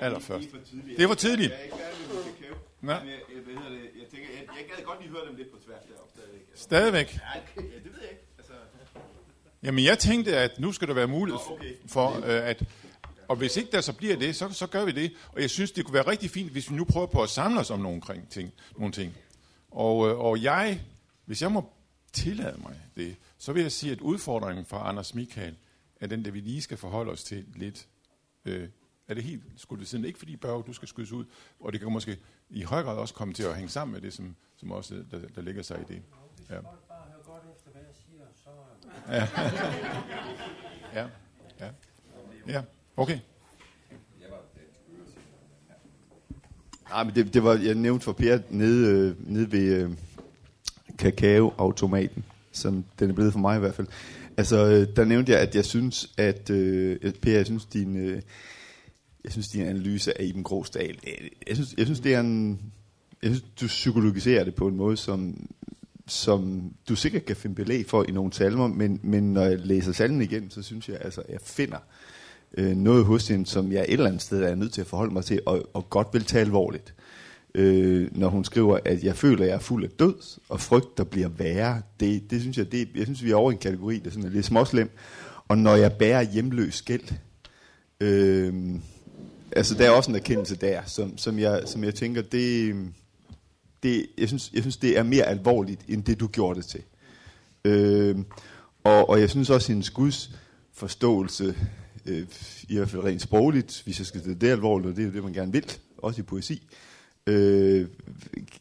allerførst. Det er for tidligt. Jeg er ikke færdig med min kakao. Nå. Men jeg, jeg, hvad det, jeg tænker, jeg, jeg gad godt lige høre dem lidt på tværs deroppe stadigvæk. Altså. Stadigvæk. Ja, det ved jeg ikke. Altså, Jamen, jeg tænkte, at nu skal der være mulighed Nå, okay. for, øh, at... Og hvis ikke der så bliver det, så, så gør vi det. Og jeg synes, det kunne være rigtig fint, hvis vi nu prøver på at samle os om nogle, ting, nogle ting. Og, øh, og jeg, hvis jeg må tillade mig det, så vil jeg sige, at udfordringen fra Anders Michael er den, der vi lige skal forholde os til lidt. Øh, er det helt skudt ved siden? Ikke fordi, Børge, du skal skydes ud, og det kan måske i høj grad også komme til at hænge sammen med det, som, som også der, der ligger sig i det. Ja. Så... Ja, ja. Ja, okay. Nej, men det, det var, jeg nævnte for Per nede, øh, nede ved øh, kakaoautomaten, som den er blevet for mig i hvert fald. Altså, øh, der nævnte jeg, at jeg synes, at øh, Per, jeg synes, din, øh, jeg synes, din analyse af Iben Grosdal, jeg synes, jeg synes, det er en, jeg synes, du psykologiserer det på en måde, som, som du sikkert kan finde belæg for i nogle salmer, men, men når jeg læser salmen igen, så synes jeg, altså, jeg finder øh, noget hos hende, som jeg et eller andet sted er nødt til at forholde mig til, og, og godt vil tage alvorligt. Øh, når hun skriver, at jeg føler, at jeg er fuld af død, og frygt, der bliver værre. Det, det synes jeg, det, jeg synes, vi er over i en kategori, der sådan er lidt småslem. Og når jeg bærer hjemløs gæld, øh, altså der er også en erkendelse der, som, som, jeg, som jeg tænker, det, det, jeg, synes, jeg synes, det er mere alvorligt, end det du gjorde det til. Øh, og, og jeg synes også, at hendes Guds forståelse, øh, i hvert fald rent sprogligt, hvis jeg skal det, det alvorligt, og det er det, man gerne vil, også i poesi, øh,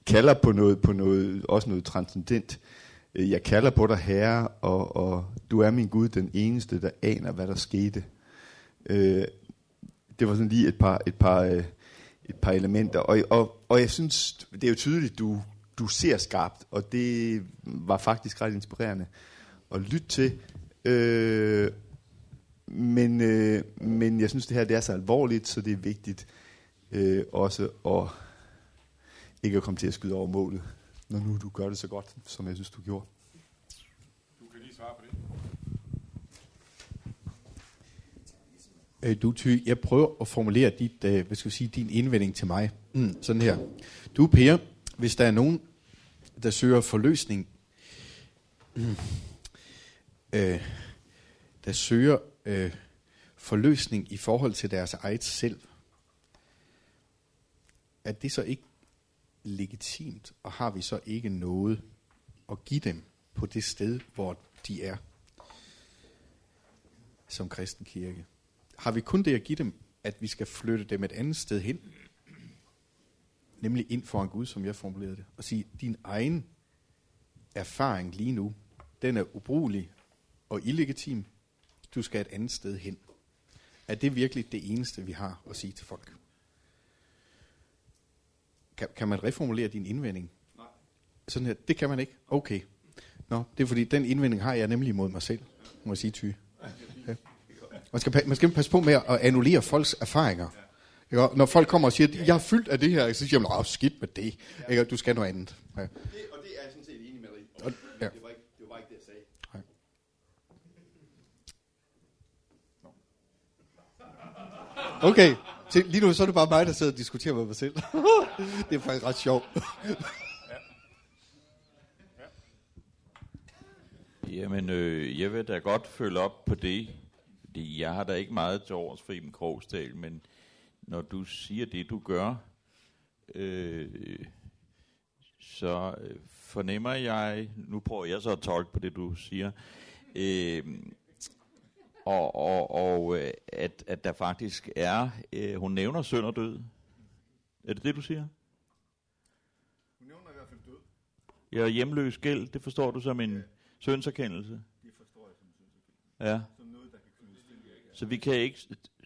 kalder på noget, på noget, også noget transcendent. Øh, jeg kalder på dig, Herre, og, og du er min Gud, den eneste, der aner, hvad der skete. Øh, det var sådan lige et par, et par, øh, et par elementer, og, og, og jeg synes, det er jo tydeligt, du, du ser skarpt, og det var faktisk ret inspirerende at lytte til. Øh, men, øh, men jeg synes, det her det er så alvorligt, så det er vigtigt øh, også at ikke at komme til at skyde over målet, når nu du gør det så godt, som jeg synes, du gjorde. Du kan lige svare på det. Øh, du Ty, jeg prøver at formulere dit, øh, hvad skal jeg sige, din indvending til mig. Mm, sådan her. Du Per, hvis der er nogen, der søger forløsning, mm, øh, der søger øh, forløsning i forhold til deres eget selv, er det så ikke legitimt, og har vi så ikke noget at give dem på det sted, hvor de er som kristen kirke? Har vi kun det at give dem, at vi skal flytte dem et andet sted hen? Nemlig ind for en Gud, som jeg formulerede det. Og sige, din egen erfaring lige nu, den er ubrugelig og illegitim. Du skal et andet sted hen. Er det virkelig det eneste, vi har at sige til folk? Kan, kan man reformulere din indvending? Nej. Sådan her, det kan man ikke. Okay. Nå, det er fordi, den indvending har jeg nemlig imod mig selv, må jeg sige ty. Ja. Man skal, man skal passe på med at annullere folks erfaringer. Ikke? Og Når folk kommer og siger, at jeg er fyldt af det her, så siger man, åh, skidt med det. Ikke? Du skal noget andet. Ja. det, og det er jeg sådan set enig med dig i. Og- ja. Det, var ikke, det var ikke det, jeg sagde. Nej. Okay, så lige nu så er det bare mig, der sidder og diskuterer med mig selv. det er faktisk ret sjovt. Jamen, øh, jeg vil da godt følge op på det, fordi jeg har da ikke meget til års for Iben Krogsdal, men når du siger det, du gør, øh, så øh, fornemmer jeg, nu prøver jeg så at tolke på det, du siger, øh, og, og, og øh, at, at der faktisk er, øh, hun nævner søn og død. Er det det, du siger? Hun nævner i hvert fald død. Er hjemløs gæld, det forstår du som en sønserkendelse. Det forstår jeg som synes Ja. Som noget, der kan knydes til. Så vi kan ikke,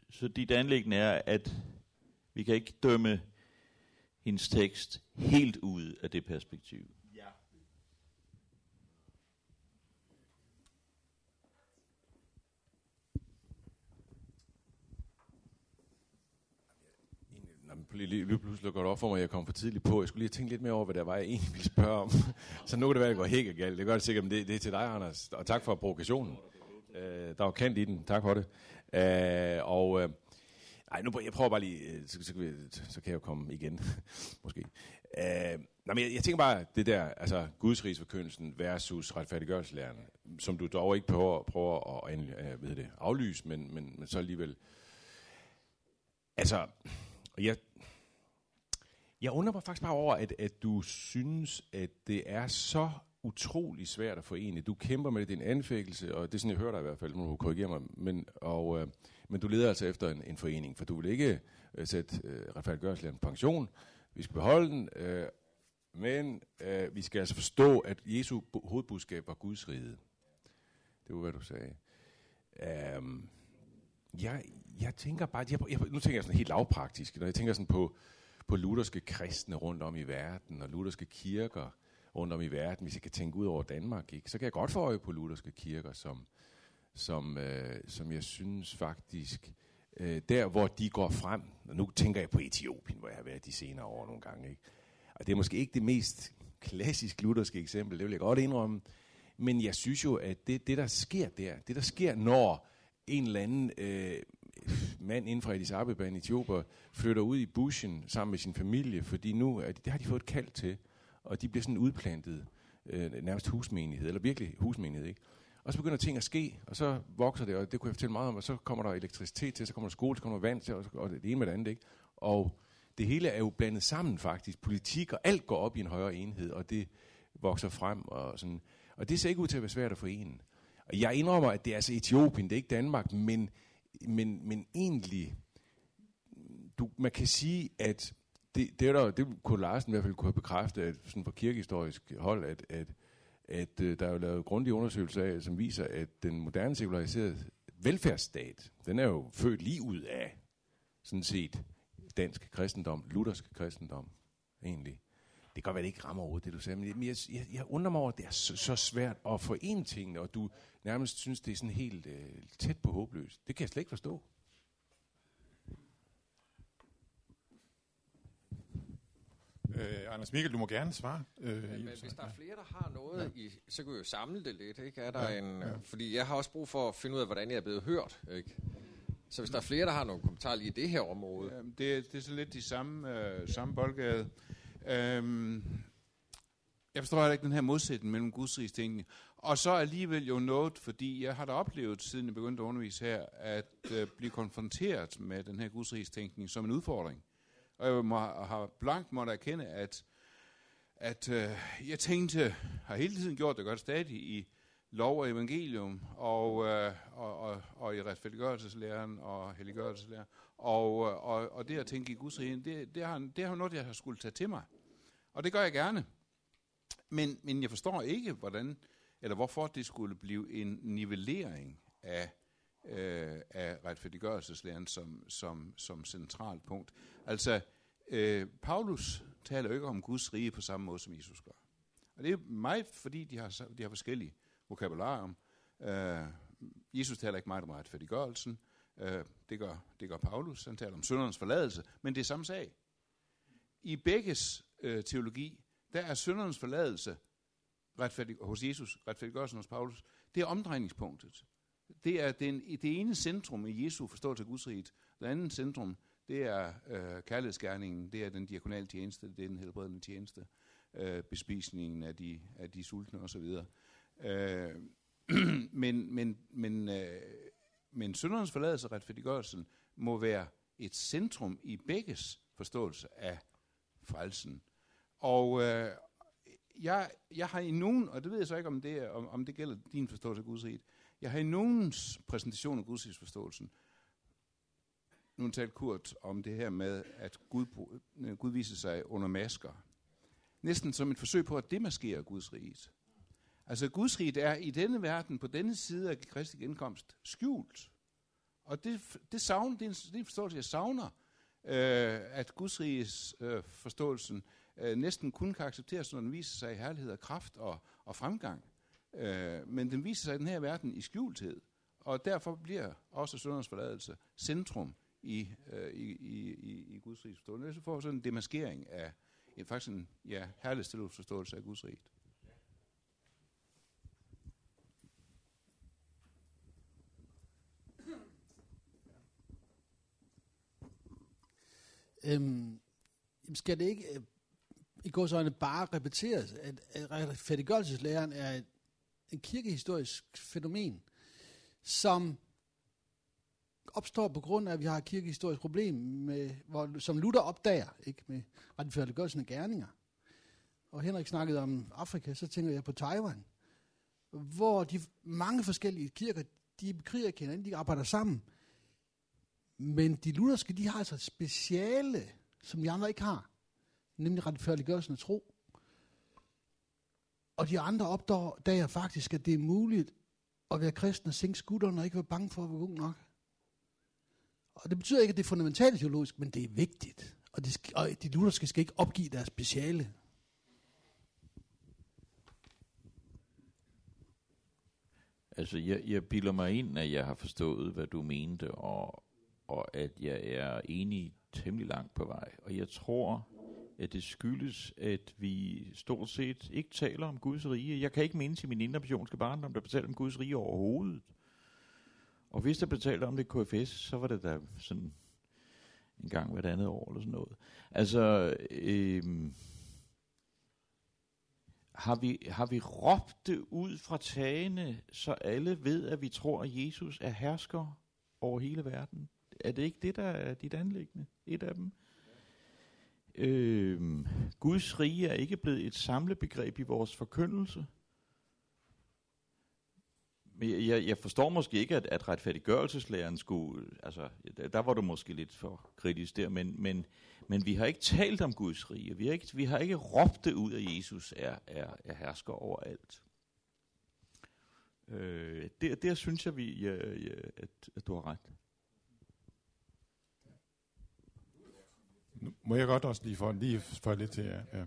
så dit anlæggende er, at vi kan ikke dømme hendes tekst helt ud af det perspektiv. Ja. Nå, men lige, lige, lige pludselig går det op for mig, at jeg kom for tidligt på. Jeg skulle lige tænke lidt mere over, hvad der var, jeg egentlig ville spørge om. så nu kan det være, at det går helt galt. Det gør det sikkert, men det, det er til dig, Anders. Og tak for provokationen. Øh, der var kant i den. Tak for det. Øh, og øh, Ej, nu jeg prøver bare lige, øh, så, så, kan vi- så kan jeg jo komme igen, måske. Øh, nej, men jeg, jeg tænker bare, det der, altså Guds rigsforkyndelsen versus retfærdiggørelseslæren, som du dog ikke prøver, prøver at øh, ved det, aflyse, men, men, men så alligevel. Altså, jeg, jeg undrer mig faktisk bare over, at, at du synes, at det er så utrolig svært at forene. Du kæmper med din anfægtelse, og det er sådan, jeg hører dig i hvert fald, nu må du korrigere mig, men, og, øh, men du leder altså efter en, en forening, for du vil ikke øh, sætte øh, retfærdiggørelseslæren en pension. Vi skal beholde den, øh, men øh, vi skal altså forstå, at Jesu hovedbudskab var Guds rige. Det var, hvad du sagde. Um, jeg, jeg tænker bare, jeg, jeg, nu tænker jeg sådan helt lavpraktisk, når jeg tænker sådan på, på lutherske kristne rundt om i verden, og lutherske kirker rundt om i verden, hvis jeg kan tænke ud over Danmark, ikke, så kan jeg godt få øje på lutherske kirker, som, som, øh, som jeg synes faktisk, øh, der hvor de går frem, og nu tænker jeg på Etiopien, hvor jeg har været de senere år nogle gange, ikke? og det er måske ikke det mest klassisk lutherske eksempel, det vil jeg godt indrømme, men jeg synes jo, at det, det der sker der, det der sker, når en eller anden øh, mand inden fra Addis Abeba i Etiopien flytter ud i bushen sammen med sin familie, fordi nu det, det har de fået et kald til, og de bliver sådan udplantet, øh, nærmest husmenighed, eller virkelig husmenighed, ikke? Og så begynder ting at ske, og så vokser det, og det kunne jeg fortælle meget om, og så kommer der elektricitet til, så kommer der skole, så kommer der vand til, og, og det ene med det andet, ikke? Og det hele er jo blandet sammen faktisk. Politik og alt går op i en højere enhed, og det vokser frem. Og, sådan. og det ser ikke ud til at være svært at forene. Og jeg indrømmer, at det er altså Etiopien, det er ikke Danmark, men, men, men egentlig, du, man kan sige, at det, det, er der, det kunne Larsen i hvert fald kunne have bekræftet at, sådan fra kirkehistorisk hold, at, at, at øh, der er jo lavet grundige undersøgelser af, som viser, at den moderne sekulariserede velfærdsstat, den er jo født lige ud af sådan set dansk kristendom, luthersk kristendom, egentlig. Det kan godt være, det ikke rammer over det, du sagde, men jeg, jeg, jeg undrer mig over, at det er så, så svært at forene tingene, og du nærmest synes, det er sådan helt øh, tæt på håbløst. Det kan jeg slet ikke forstå. Øh, Anders Mikkel, du må gerne svare. Øh, Men, i- men hvis der er flere, der har noget, ja. i, så kan vi jo samle det lidt. Ikke? Er der ja, en, ja. Fordi jeg har også brug for at finde ud af, hvordan jeg er blevet hørt. Ikke? Så hvis der er flere, der har nogle kommentarer lige i det her område. Øhm, Det, er- det er så lidt de samme, øh, samme boldgade. Øhm, jeg forstår heller ikke den her modsætning mellem gudsrigstænkning. Og så alligevel jo noget, fordi jeg har da oplevet, siden jeg begyndte at undervise her, at øh, blive konfronteret med den her gudsrigstænkning som en udfordring. Og jeg må, har blankt måtte erkende, at, at øh, jeg tænkte, har hele tiden gjort det godt stadig i lov og evangelium, og, øh, og, og, og i retfærdiggørelseslæren og helliggørelseslæren, og, øh, og, og det at tænke i Guds rige, det, det, har, det har noget, jeg har skulle tage til mig. Og det gør jeg gerne. Men, men jeg forstår ikke, hvordan, eller hvorfor det skulle blive en nivellering af, øh, af retfærdiggørelseslæren som, som, som centralt punkt. Altså, øh, Paulus taler jo ikke om Guds rige på samme måde, som Jesus gør. Og det er meget, fordi de har, de har forskellige vokabularium. Øh, Jesus taler ikke meget om retfærdiggørelsen. Øh, det, gør, det gør Paulus. Han taler om syndernes forladelse. Men det er samme sag. I begges øh, teologi, der er syndernes forladelse retfærdig, hos Jesus, retfærdiggørelsen hos Paulus, det er omdrejningspunktet. Det er den, det ene centrum i Jesu forståelse af Guds riget. Det andet centrum, det er øh, kærlighedsgærningen, det er den diakonale tjeneste, det er den helbredende tjeneste, øh, bespisningen af de, af de sultne osv. Øh, men men, men, øh, men syndernes forladelse og retfærdiggørelsen må være et centrum i begges forståelse af frelsen. Og øh, jeg, jeg har i nogen, og det ved jeg så ikke, om det, er, om, om det gælder din forståelse af Guds rige, jeg har i nogens præsentation af Guds forståelsen, nu talt Kurt om det her med, at Gud, øh, Gud viser sig under masker. Næsten som et forsøg på at demaskere Guds rige. Altså Guds rige er i denne verden, på denne side af Kristi genkomst, skjult. Og det, det, savn, det, er en, det er en forståelse, jeg savner, øh, at Guds riges øh, forståelsen øh, næsten kun kan accepteres, når den viser sig i herlighed og kraft og, og fremgang. Øh, men den viser sig i den her verden i skjulthed. Og derfor bliver også søndernes forladelse centrum i, øh, i, i, i, i Guds rigs forståelse. Så får sådan en demaskering af en, faktisk en ja, herlig forståelse af Guds rige. øhm, skal det ikke øh, i går så bare repeteres, at, at retfærdiggørelseslæren er et, en kirkehistorisk fænomen, som opstår på grund af, at vi har et kirkehistorisk problem, med, hvor, som Luther opdager, ikke, med retfærdiggørelsen af gerninger. Og Henrik snakkede om Afrika, så tænker jeg på Taiwan, hvor de mange forskellige kirker, de bekriger hinanden, de arbejder sammen. Men de lutherske, de har altså et speciale, som de andre ikke har, nemlig retfærdiggørelsen af tro. Og de andre opdager faktisk, at det er muligt at være kristen og sænke skulderen og ikke være bange for at være god nok. Og det betyder ikke, at det er fundamentalt teologisk, men det er vigtigt. Og, de, skal, og de lutherske skal ikke opgive deres speciale. Altså, jeg, jeg bilder mig ind, at jeg har forstået, hvad du mente, og, og at jeg er enig temmelig langt på vej. Og jeg tror, at det skyldes, at vi stort set ikke taler om Guds rige. Jeg kan ikke mindes i min indre barndom, der betalte om Guds rige overhovedet. Og hvis der betalte om det KFS, så var det da sådan en gang hvert andet år eller sådan noget. Altså, øh, har vi, har vi råbt det ud fra tagene, så alle ved, at vi tror, at Jesus er hersker over hele verden? Er det ikke det, der er dit anlæggende? Et af dem? Øh, Guds rige er ikke blevet et samlebegreb i vores forkyndelse. Men jeg, jeg forstår måske ikke, at, at retfærdiggørelseslæren skulle... Altså, der var du måske lidt for kritisk der, men, men, men vi har ikke talt om Guds rige. Vi har ikke, vi har ikke råbt det ud, at Jesus er, er, er hersker over alt. Øh, der, der synes jeg, vi, ja, ja, at, at du har ret. Nu må jeg godt også lige få lige for lidt til jer. Ja.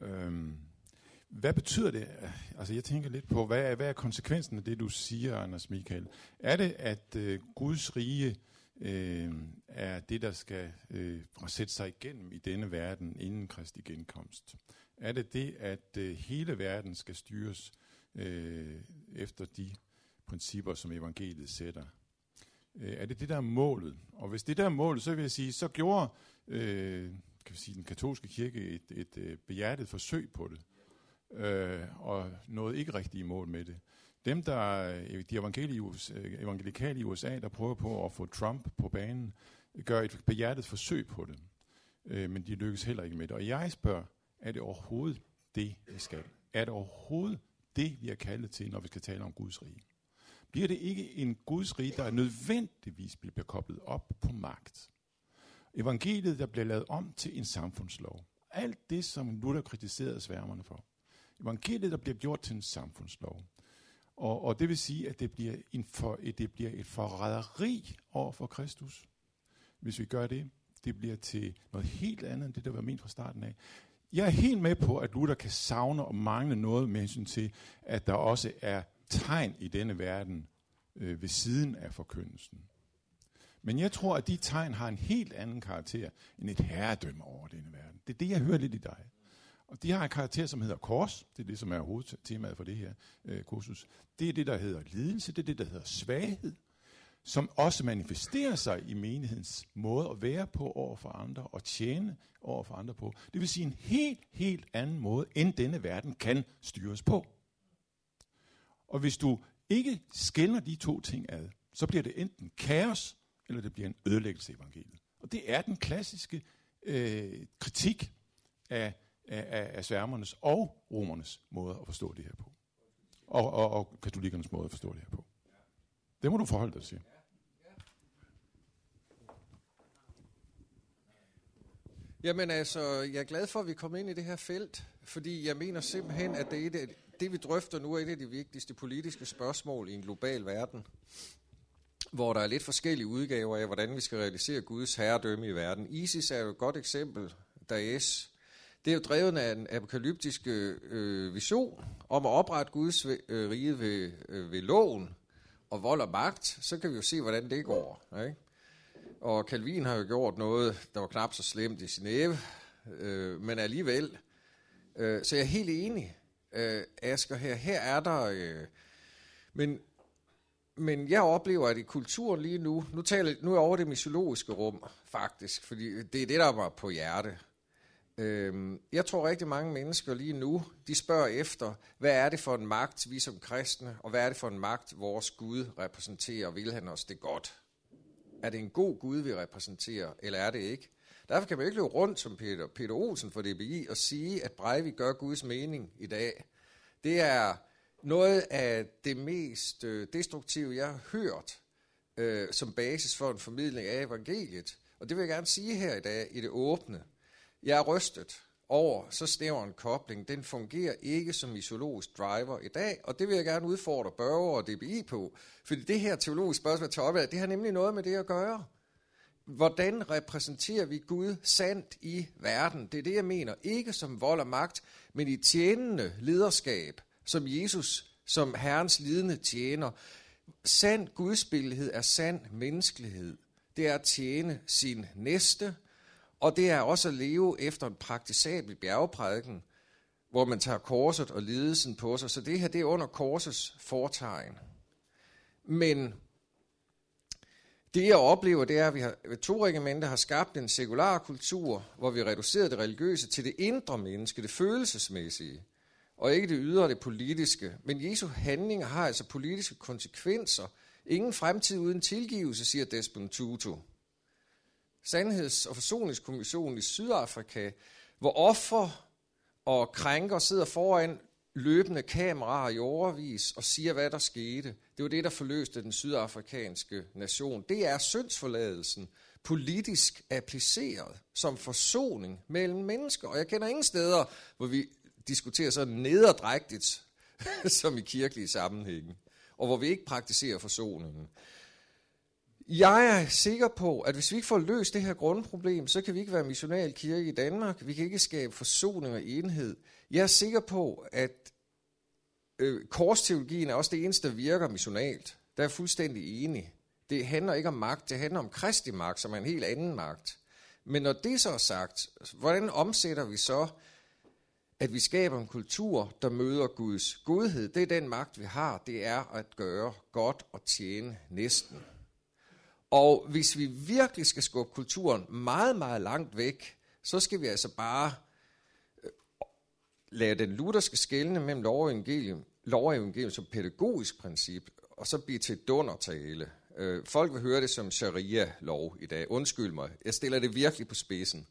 Øhm, hvad betyder det? Altså jeg tænker lidt på, hvad er, hvad er konsekvensen af det, du siger, Anders Michael? Er det, at øh, Guds rige øh, er det, der skal øh, sætte sig igennem i denne verden inden Kristi genkomst? Er det det, at øh, hele verden skal styres øh, efter de principper, som evangeliet sætter? Øh, er det det, der er målet? Og hvis det der er målet, så vil jeg sige, så gjorde øh, kan vi sige, den katolske kirke et, et, et øh, behjertet forsøg på det øh, og nåede ikke rigtig i mål med det. Dem, der øh, de øh, evangelikale i USA, der prøver på at få Trump på banen, gør et behjertet forsøg på det. Øh, men de lykkes heller ikke med det. Og jeg spørger, er det overhovedet det, vi skal? Er det overhovedet det, vi er kaldet til, når vi skal tale om Guds rige? Bliver det ikke en Guds rige, der nødvendigvis bliver koblet op på magt? Evangeliet, der bliver lavet om til en samfundslov. Alt det, som Luther kritiserede sværmerne for evangeliet, der bliver gjort til en samfundslov. Og, og det vil sige, at det bliver, en for, det bliver et forræderi over for Kristus, hvis vi gør det. Det bliver til noget helt andet end det, der var ment fra starten af. Jeg er helt med på, at Luther kan savne og mangle noget med hensyn til, at der også er tegn i denne verden øh, ved siden af forkyndelsen. Men jeg tror, at de tegn har en helt anden karakter end et herredømme over denne verden. Det er det, jeg hører lidt i dig. Og de har en karakter, som hedder kors. Det er det, som er hovedtemaet for det her øh, kursus. Det er det, der hedder lidelse. Det er det, der hedder svaghed. Som også manifesterer sig i menighedens måde at være på over for andre og tjene over for andre på. Det vil sige en helt, helt anden måde, end denne verden kan styres på. Og hvis du ikke skældner de to ting ad, så bliver det enten kaos, eller det bliver en ødelæggelse af evangeliet. Og det er den klassiske øh, kritik af af, af, sværmernes og romernes måde at forstå det her på. Og, og, og katolikernes måde at forstå det her på. Det må du forholde dig til. Jamen altså, jeg er glad for, at vi kommer ind i det her felt, fordi jeg mener simpelthen, at det, er det, det vi drøfter nu, er et af de vigtigste politiske spørgsmål i en global verden, hvor der er lidt forskellige udgaver af, hvordan vi skal realisere Guds herredømme i verden. ISIS er jo et godt eksempel, Daesh det er jo drevet af en apokalyptisk øh, vision om at oprette Guds øh, rige ved, øh, ved loven og vold og magt. Så kan vi jo se, hvordan det går. Ikke? Og Calvin har jo gjort noget, der var knap så slemt i Genève, øh, men alligevel. Øh, så jeg er helt enig, øh, Asger, her. Her er der... Øh, men men jeg oplever, at i kulturen lige nu, nu, taler, nu er jeg over det mytologiske rum, faktisk, fordi det er det, der var på hjerte. Øhm, jeg tror rigtig mange mennesker lige nu, de spørger efter, hvad er det for en magt, vi som kristne, og hvad er det for en magt, vores Gud repræsenterer, og vil han os det godt? Er det en god Gud, vi repræsenterer, eller er det ikke? Derfor kan man ikke løbe rundt som Peter, Peter Olsen for DBI og sige, at Breivik gør Guds mening i dag. Det er noget af det mest øh, destruktive, jeg har hørt øh, som basis for en formidling af evangeliet. Og det vil jeg gerne sige her i dag i det åbne. Jeg er rystet over så snæver en kobling. Den fungerer ikke som isologisk driver i dag, og det vil jeg gerne udfordre Børge og DBI på. Fordi det her teologiske spørgsmål, jeg tager op af, det har nemlig noget med det at gøre. Hvordan repræsenterer vi Gud sandt i verden? Det er det, jeg mener. Ikke som vold og magt, men i tjenende lederskab, som Jesus, som Herrens lidende tjener. Sand gudsbillighed er sand menneskelighed. Det er at tjene sin næste, og det er også at leve efter en praktisabel bjergprædiken, hvor man tager korset og lidelsen på sig. Så det her det er under korsets fortegn. Men det jeg oplever, det er, at vi har, to regimenter har skabt en sekular kultur, hvor vi reducerer det religiøse til det indre menneske, det følelsesmæssige, og ikke det ydre, det politiske. Men Jesu handlinger har altså politiske konsekvenser. Ingen fremtid uden tilgivelse, siger Desmond Tutu. Sandheds- og Forsoningskommissionen i Sydafrika, hvor offer og krænker sidder foran løbende kameraer i overvis og siger, hvad der skete. Det var det, der forløste den sydafrikanske nation. Det er syndsforladelsen, politisk appliceret som forsoning mellem mennesker. Og jeg kender ingen steder, hvor vi diskuterer så nederdrægtigt, som i kirkelige sammenhænge, og hvor vi ikke praktiserer forsoningen. Jeg er sikker på, at hvis vi ikke får løst det her grundproblem, så kan vi ikke være missional kirke i Danmark. Vi kan ikke skabe forsoning og enhed. Jeg er sikker på, at øh, korsteologien er også det eneste, der virker missionalt. Der er jeg fuldstændig enig. Det handler ikke om magt, det handler om kristi magt, som er en helt anden magt. Men når det så er sagt, hvordan omsætter vi så, at vi skaber en kultur, der møder Guds godhed? Det er den magt, vi har. Det er at gøre godt og tjene næsten. Og hvis vi virkelig skal skubbe kulturen meget, meget langt væk, så skal vi altså bare øh, lade den lutherske skældne mellem lov og evangelium, lov og evangelium som pædagogisk princip, og så blive til dundertale. Øh, folk vil høre det som sharia-lov i dag. Undskyld mig, jeg stiller det virkelig på spidsen.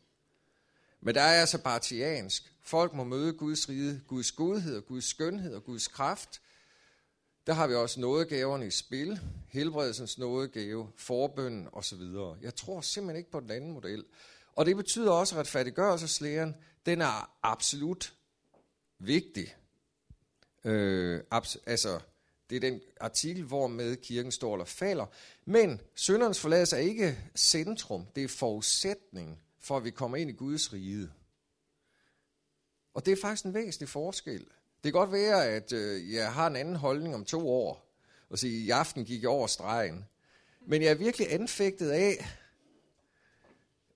Men der er altså bartiansk. Folk må møde Guds rige, Guds godhed og Guds skønhed og Guds kraft – der har vi også nådegaverne i spil, helbredelsens nådegave, forbønden osv. Jeg tror simpelthen ikke på den anden model. Og det betyder også, at retfærdiggørelseslæren, den er absolut vigtig. Øh, abs- altså, det er den artikel, hvor med kirken står eller falder. Men syndernes forladelse er ikke centrum, det er forudsætning for, at vi kommer ind i Guds rige. Og det er faktisk en væsentlig forskel. Det kan godt være, at øh, jeg har en anden holdning om to år, og sige, i aften gik jeg over stregen. Men jeg er virkelig anfægtet af,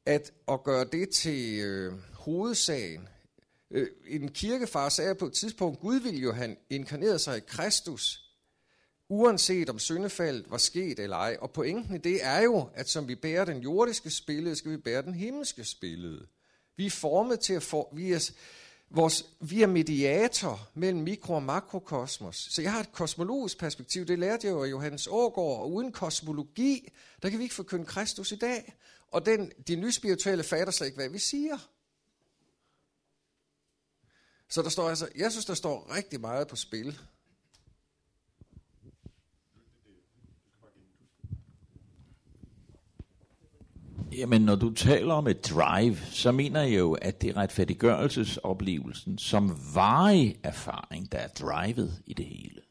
at, at gøre det til øh, hovedsagen. Øh, en kirkefar sagde på et tidspunkt, Gud ville jo han inkarnerede sig i Kristus, uanset om syndefaldet var sket eller ej. Og pointen i det er jo, at som vi bærer den jordiske spillede, skal vi bære den himmelske spillede. Vi er formet til at få, vi er, vores, vi er mediator mellem mikro- og makrokosmos. Så jeg har et kosmologisk perspektiv, det lærte jeg jo af Johannes Ågaard, og uden kosmologi, der kan vi ikke forkynde Kristus i dag. Og den, de nyspirituelle fatter slet ikke, hvad vi siger. Så der står altså, jeg synes, der står rigtig meget på spil. Jamen, når du taler om et drive, så mener jeg jo, at det er retfærdiggørelsesoplevelsen som varig erfaring, der er drivet i det hele.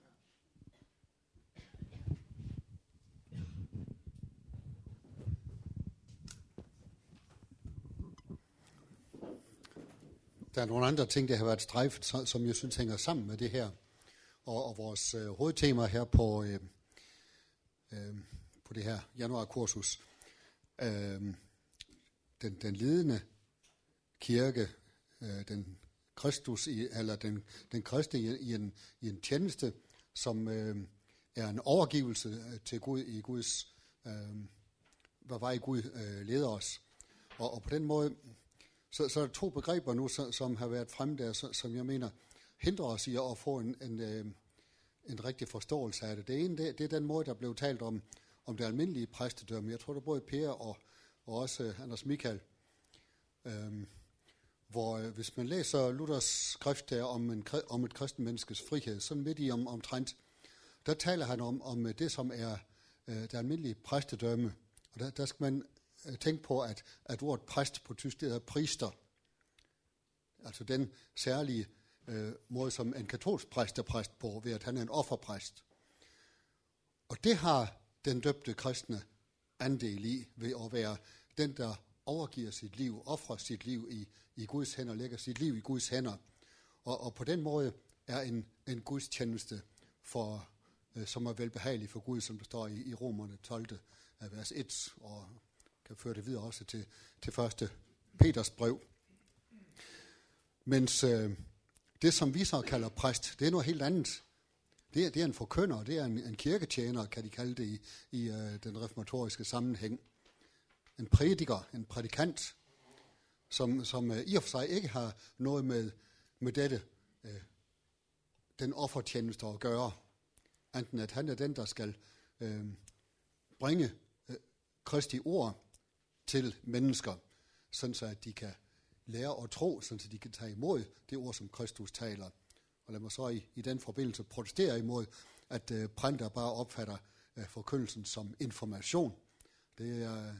Der er nogle andre ting, der har været strejft, som jeg synes hænger sammen med det her. Og, og vores øh, hovedtema her på, øh, øh, på det her januarkursus, øh, den, den lidende kirke, øh, den Kristus i, eller den, den kristne i, i, en, i en tjeneste, som øh, er en overgivelse øh, til Gud i Guds, øh, hvad vej Gud øh, leder os. Og, og på den måde, så, så er der to begreber nu, som, som har været frem der, så, som jeg mener hindrer os i at få en, en, øh, en rigtig forståelse af det. Det ene, det, det er den måde, der blev talt om, om det almindelige præstedømme. Jeg tror, der både Per og, og også øh, Anders Michael, Øhm, hvor øh, hvis man læser Luthers skrift der om, en, om et kristen menneskes frihed, sådan midt i om, omtrent, der taler han om, om øh, det, som er øh, det almindelige præstedømme. Og der, der skal man øh, tænke på, at, at ordet præst på tysk, det hedder priester. Altså den særlige øh, måde, som en katolsk præst er præst på, ved at han er en offerpræst. Og det har den døbte kristne andel i, ved at være den, der overgiver sit liv, offrer sit liv i, i Guds hænder, lægger sit liv i Guds hænder. Og, og på den måde er en, en Guds tjeneste, for, øh, som er velbehagelig for Gud, som der står i, i Romerne 12. Øh, vers 1, og kan føre det videre også til, til første Peters brev. Mens øh, det, som vi så kalder præst, det er noget helt andet. Det er, det er en forkynder, det er en, en kirketjener, kan de kalde det i, i øh, den reformatoriske sammenhæng. En prædiker, en prædikant, som, som øh, i og for sig ikke har noget med, med dette, øh, den offertjeneste at gøre, enten at han er den, der skal øh, bringe øh, Kristi ord til mennesker, sådan så at de kan lære at tro, sådan så de kan tage imod det ord, som Kristus taler. Og lad mig så i, i den forbindelse protestere imod, at øh, printer bare opfatter øh, forkyndelsen som information. Det er, øh,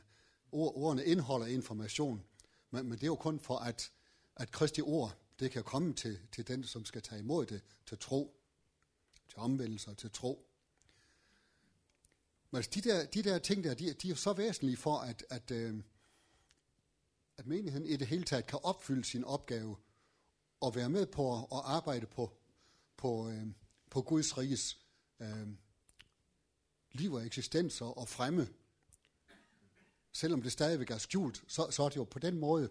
ord, ordene indeholder information, men, men det er jo kun for, at, at Kristi ord, det kan komme til, til den, som skal tage imod det, til tro, til omvendelse og til tro. Men altså, de der, de der ting der, de, de er så væsentlige for, at, at, øh, at menigheden i det hele taget kan opfylde sin opgave og være med på at arbejde på, på, øh, på Guds riges øh, liv og eksistens og, og fremme. Selvom det stadigvæk er skjult, så, så er det jo på den måde,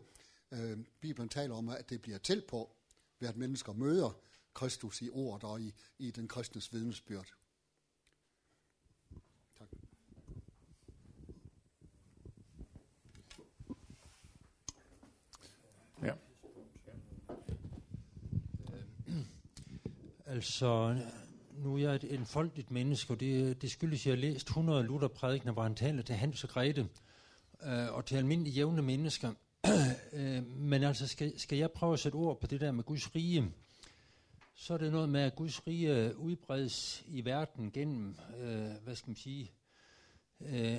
øh, Bibelen taler om, at det bliver til på, ved at mennesker møder Kristus i ordet og i, i den kristnes vidnesbyrd. Tak. Ja. Altså, nu er jeg et enfoldigt menneske, og det, det skyldes, at jeg har læst 100 Luther-prædikner, hvor han taler til Hans og Grete, øh, og til almindelige jævne mennesker. øh, men altså, skal, skal jeg prøve at sætte ord på det der med Guds rige, så er det noget med, at Guds rige udbredes i verden gennem, øh, hvad skal man sige, øh,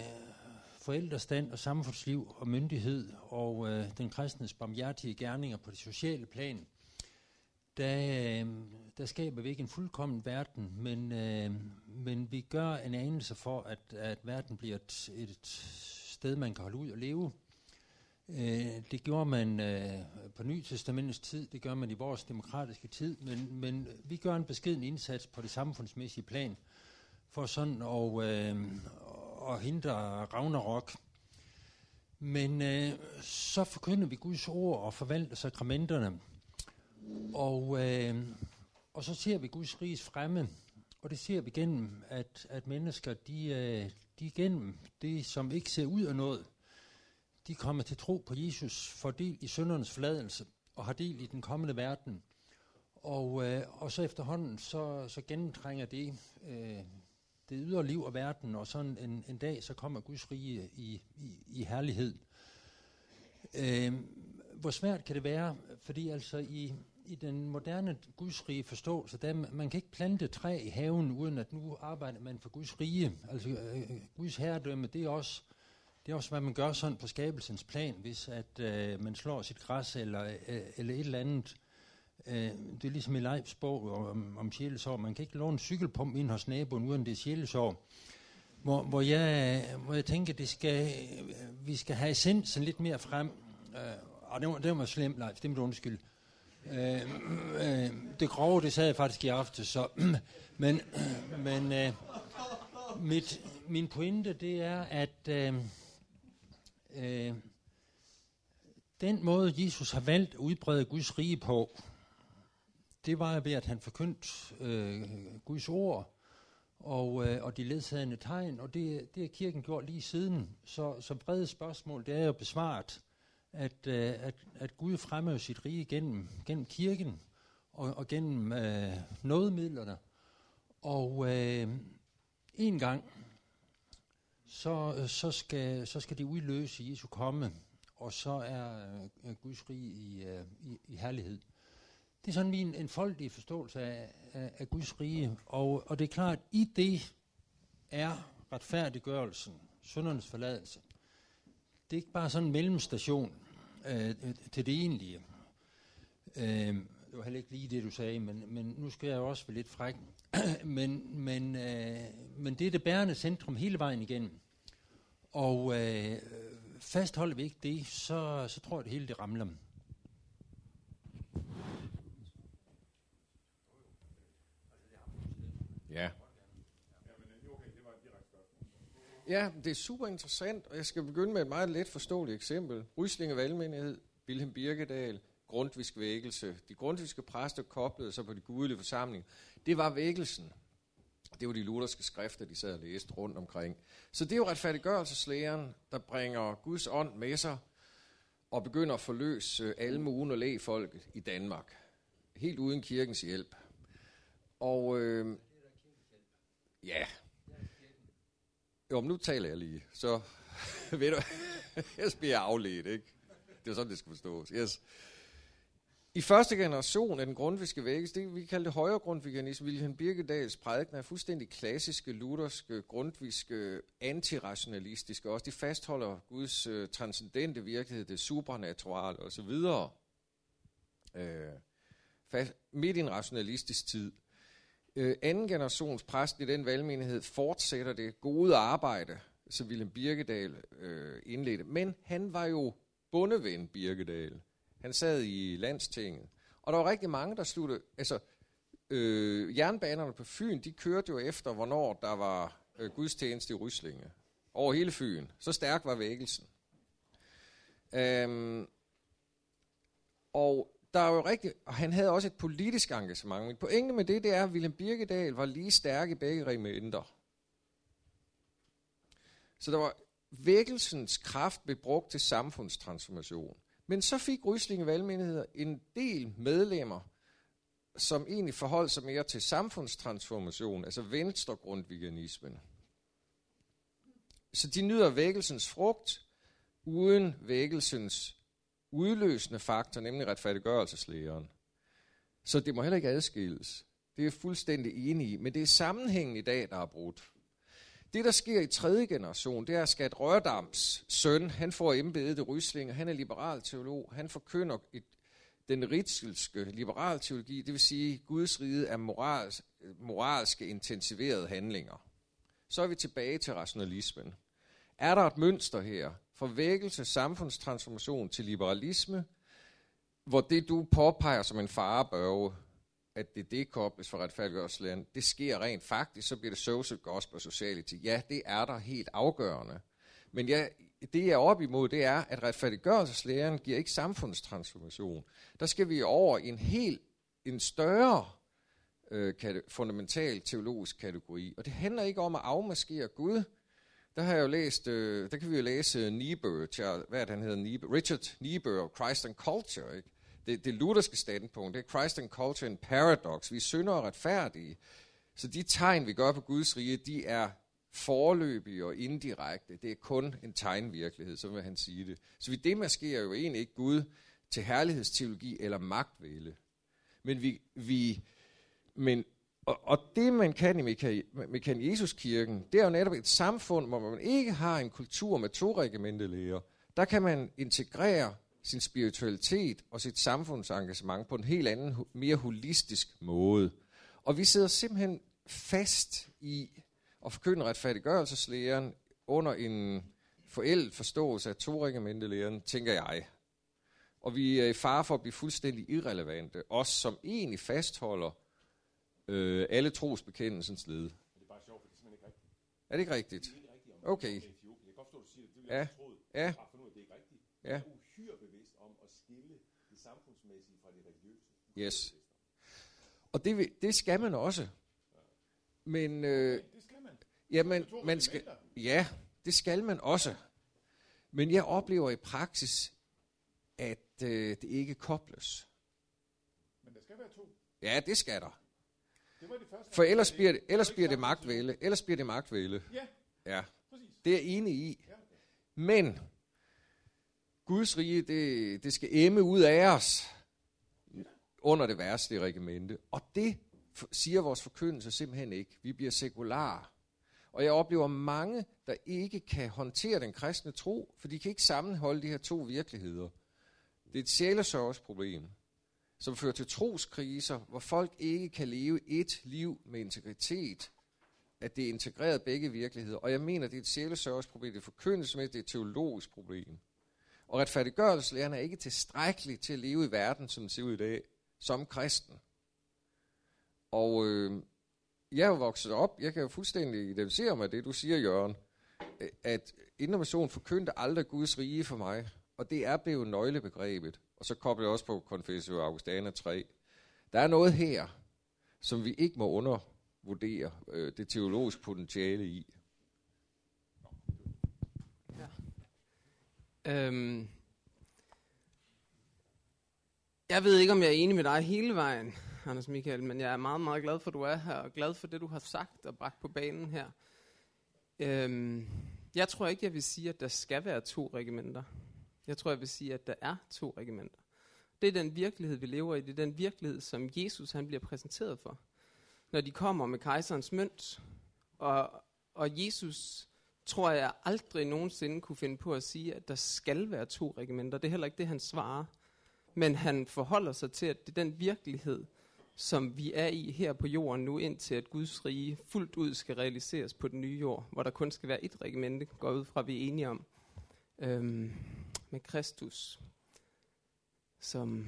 forældrestand og samfundsliv og myndighed og øh, den kristnes barmhjertige gerninger på det sociale plan. Der, øh, der skaber vi ikke en fuldkommen verden, men, øh, men vi gør en anelse for, at, at verden bliver et, et sted, man kan holde ud og leve. Øh, det gjorde man øh, på Nytestamentets tid, det gør man i vores demokratiske tid, men, men vi gør en beskeden indsats på det samfundsmæssige plan for sådan at, øh, at hindre Ragnarok. Men øh, så forkynder vi Guds ord og forvalter sakramenterne. Og, øh, og så ser vi Guds riges fremme, og det ser vi gennem, at, at mennesker, de, øh, de gennem det, som ikke ser ud af noget, de kommer til tro på Jesus, får del i søndernes fladelse og har del i den kommende verden. Og, øh, og så efterhånden, så, så gennemtrænger det øh, det ydre liv og verden, og sådan en, en dag, så kommer Guds rige i, i, i herlighed. Øh, hvor svært kan det være? Fordi altså i, i den moderne Guds rige forståelse, der, man kan ikke plante træ i haven, uden at nu arbejder man for Guds rige. Altså øh, Guds herredømme, det er også det er også, hvad man gør sådan på skabelsens plan, hvis at øh, man slår sit græs eller, øh, eller et eller andet. Øh, det er ligesom i Leibs bog om, om sjælesår. Man kan ikke låne en cykelpump ind hos naboen, uden det er sjælesår. Hvor, hvor, jeg, hvor jeg tænker, det skal, øh, vi skal have essensen lidt mere frem. Øh, og det var, det var slemt, Leif, det må du undskylde. Øh, øh, det grove, det sagde jeg faktisk i aften, så... men men øh, mit, min pointe, det er, at... Øh, øh, den måde, Jesus har valgt at udbrede Guds rige på, det var ved, at han forkyndte øh, Guds ord, og, øh, og de ledsagende tegn, og det, det har kirken gjort lige siden. Så, så brede spørgsmål, det er jo besvaret, at, øh, at, at Gud fremmer sit rige gennem, gennem kirken og, og gennem øh, nådemidlerne. Og øh, en gang, så, øh, så, skal, så skal det udløse Jesu komme, og så er øh, Guds rige i, øh, i, i herlighed. Det er sådan min enfoldige forståelse af, af, af Guds rige, og, og det er klart, at i det er retfærdiggørelsen, syndernes forladelse. Det er ikke bare sådan en mellemstation øh, til det egentlige. Øh, det var heller ikke lige det, du sagde, men, men nu skal jeg jo også være lidt fræk. men, men, øh, men det er det bærende centrum hele vejen igennem. Og øh, fastholder vi ikke det, så, så tror jeg, det hele det ramler. Ja. Ja, det er super interessant, og jeg skal begynde med et meget let forståeligt eksempel. Ryslinge Valgmenighed, Wilhelm Birkedal, Grundtvisk vækkelse. De grundtviske præster koblede sig på de gudelige forsamling. Det var vækkelsen. Det var de lutherske skrifter, de sad og læste rundt omkring. Så det er jo retfærdiggørelseslæren, der bringer Guds ånd med sig og begynder at forløse almuen og lægefolket i Danmark. Helt uden kirkens hjælp. Og øh, ja, jo, men nu taler jeg lige, så ved du, jeg bliver afledt, ikke? Det er sådan, det skal forstås. Yes. I første generation af den grundviske vækkelse, det vi kalder det højre grundviganisme, Wilhelm Birkedals prædiken er fuldstændig klassiske, lutherske, grundviske, antirationalistiske også. De fastholder Guds øh, transcendente virkelighed, det supranaturale osv. Øh, fast, midt i en rationalistisk tid. Øh, anden generations præst i den valgmenighed fortsætter det gode arbejde, som William Birkedal øh, indledte. Men han var jo bundeven Birkedal. Han sad i landstinget. Og der var rigtig mange, der sluttede... Altså, øh, jernbanerne på Fyn, de kørte jo efter, hvornår der var øh, gudstjeneste i Ryslinge. Over hele Fyn. Så stærk var vækkelsen. Øhm, og der er jo rigtig, og han havde også et politisk engagement. Min pointen med det, det er, at Wilhelm Birkedal var lige stærk i begge regimenter. Så der var vækkelsens kraft blev brugt til samfundstransformation. Men så fik Ryslinge Valgmenigheder en del medlemmer, som egentlig forholdt sig mere til samfundstransformation, altså venstregrundviganismen. Så de nyder vækkelsens frugt, uden vækkelsens udløsende faktor, nemlig retfærdiggørelseslægeren. Så det må heller ikke adskilles. Det er jeg fuldstændig enig i. Men det er sammenhængen i dag, der er brudt. Det, der sker i tredje generation, det er, at Skat Rørdams søn, han får embedet i Rysling, og han er liberal teolog. Han forkynder et, den ritselske liberal teologi, det vil sige, at Guds rige er morals, moralske intensiverede handlinger. Så er vi tilbage til rationalismen. Er der et mønster her? Fra vækkelse, samfundstransformation til liberalisme, hvor det du påpeger som en farebørge, at det dekobles for retfærdiggørelseslæren, det sker rent faktisk, så bliver det social gospel sociality. Ja, det er der helt afgørende. Men ja, det jeg er op imod, det er, at retfærdiggørelseslæren giver ikke samfundstransformation. Der skal vi over i en helt, en større øh, fundamental teologisk kategori. Og det handler ikke om at afmaskere Gud. Der har jeg jo læst, øh, der kan vi jo læse øh, Niebuhr, hvad er det, han hedder, Niebuhr, Richard Niebuhr, Christ and Culture, ikke? det, det lutherske standpunkt, det er Christ and Culture en Paradox. Vi er synder og retfærdige. Så de tegn, vi gør på Guds rige, de er forløbige og indirekte. Det er kun en tegnvirkelighed, så vil han sige det. Så vi demaskerer jo egentlig ikke Gud til herlighedsteologi eller magtvælde. Men vi, vi men, og, og det man kan i Mekan Jesuskirken, det er jo netop et samfund, hvor man ikke har en kultur med to regimentelæger. Der kan man integrere sin spiritualitet og sit samfundsengagement på en helt anden, mere holistisk måde. Og vi sidder simpelthen fast i at forkynde retfærdiggørelseslæren under en forældet forståelse af toregimentelæren, tænker jeg. Og vi er i fare for at blive fuldstændig irrelevante, os som egentlig fastholder øh, alle trosbekendelsens led. Det er bare sjovt, for det er simpelthen ikke rigtigt. Er det ikke rigtigt? Det er ikke. Okay. Jeg kan godt forstå, at du siger det. Det vil Ja. jeg troet. Ja. Jeg har fundet ud af, at det ikke er rigtigt. Ja. Jeg er uhyre bevidst om at skille det samfundsmæssige fra det religiøse. Yes. Og det, det skal man også. Men, øh, jamen, man skal, ja, det skal man også. Men jeg oplever i praksis, at øh, det ikke kobles. Men der skal være to. Ja, det skal der. Det var det første. For ellers bliver det, ellers bliver det magtvælde. Ellers bliver det magtvælde. Ja, Ja, det er jeg enig i. Men Guds rige, det, det skal emme ud af os under det værste regimente. Og det siger vores forkyndelse simpelthen ikke. Vi bliver sekulære. Og jeg oplever mange, der ikke kan håndtere den kristne tro, for de kan ikke sammenholde de her to virkeligheder. Det er et sjælesørgsproblem, som fører til troskriser, hvor folk ikke kan leve et liv med integritet, at det er integreret begge virkeligheder. Og jeg mener, det er et sjælesørgsproblem, det er forkyndelsesmæssigt, det er et teologisk problem. Og retfærdiggørelseslæren er ikke tilstrækkelig til at leve i verden, som den ser ud i dag, som kristen. Og øh, jeg er jo vokset op, jeg kan jo fuldstændig identificere mig det, du siger, Jørgen, at innovation forkyndte aldrig Guds rige for mig. Og det er blevet nøglebegrebet. Og så kobler jeg også på Confessio Augustana 3. Der er noget her, som vi ikke må undervurdere øh, det teologiske potentiale i. Ja. Øhm, jeg ved ikke, om jeg er enig med dig hele vejen, Anders Michael, men jeg er meget, meget glad for, at du er her, og glad for det, du har sagt og bragt på banen her. Øhm, jeg tror ikke, jeg vil sige, at der skal være to regimenter. Jeg tror, jeg vil sige, at der er to regimenter. Det er den virkelighed, vi lever i. Det er den virkelighed, som Jesus han bliver præsenteret for. Når de kommer med kejserens mønt, og, og Jesus tror jeg aldrig nogensinde kunne finde på at sige, at der skal være to regimenter. Det er heller ikke det, han svarer. Men han forholder sig til, at det er den virkelighed, som vi er i her på jorden nu, indtil at Guds rige fuldt ud skal realiseres på den nye jord, hvor der kun skal være et regimente, går ud fra, vi er enige om, øhm, med Kristus som,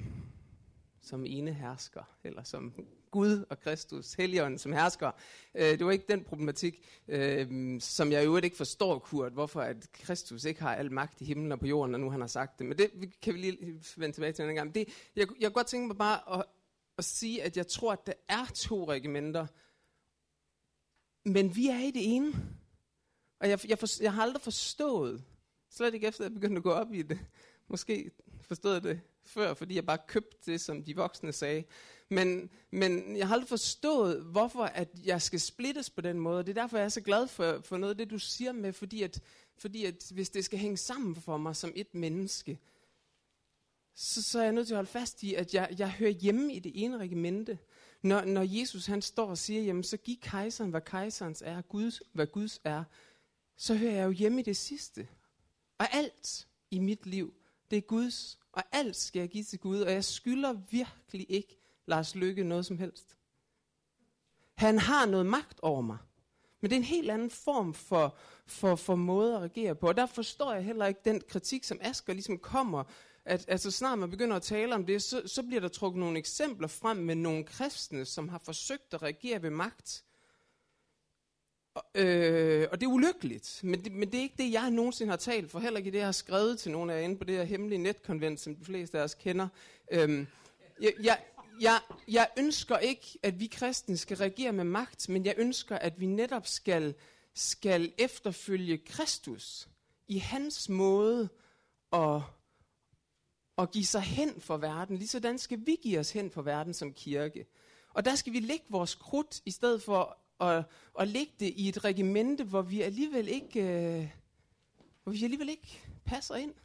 som ene hersker, eller som Gud og Kristus, Helligånden som hersker. Øh, det var ikke den problematik, øh, som jeg i øvrigt ikke forstår, Kurt, hvorfor at Kristus ikke har al magt i himlen og på jorden, når nu han har sagt det. Men det kan vi lige vende tilbage til en gang. Det, jeg, jeg kunne godt tænke mig bare at, at sige, at jeg tror, at der er to regimenter, men vi er i det ene. Og jeg, jeg, for, jeg har aldrig forstået, slet ikke efter at jeg begyndte at gå op i det, måske forstod det før, fordi jeg bare købte det, som de voksne sagde. Men, men jeg har aldrig forstået, hvorfor at jeg skal splittes på den måde. Det er derfor, jeg er så glad for, for noget af det, du siger med, fordi at, fordi at hvis det skal hænge sammen for mig som et menneske, så, så er jeg nødt til at holde fast i, at jeg, jeg hører hjemme i det ene regimente. Når, når Jesus han står og siger, jamen så giv kejseren, hvad kejserens er, Guds, hvad Guds er, så hører jeg jo hjemme i det sidste. Og alt i mit liv, det er Guds, og alt skal jeg give til Gud, og jeg skylder virkelig ikke Lars Lykke noget som helst. Han har noget magt over mig, men det er en helt anden form for, for, for måde at reagere på, og der forstår jeg heller ikke den kritik, som Asger ligesom kommer, at altså snart man begynder at tale om det, så, så bliver der trukket nogle eksempler frem med nogle kristne, som har forsøgt at reagere ved magt, Øh, og det er ulykkeligt, men det, men det er ikke det, jeg nogensinde har talt for. Heller ikke det, jeg har skrevet til nogen af jer inde på det her hemmelige netkonvent, som de fleste af os kender. Øhm, jeg, jeg, jeg, jeg ønsker ikke, at vi kristne skal reagere med magt, men jeg ønsker, at vi netop skal, skal efterfølge Kristus i hans måde at, at give sig hen for verden. Ligesådan skal vi give os hen for verden som kirke. Og der skal vi lægge vores krudt, i stedet for og, og lægge det i et regimente, hvor vi alligevel ikke, øh, hvor vi alligevel ikke passer ind.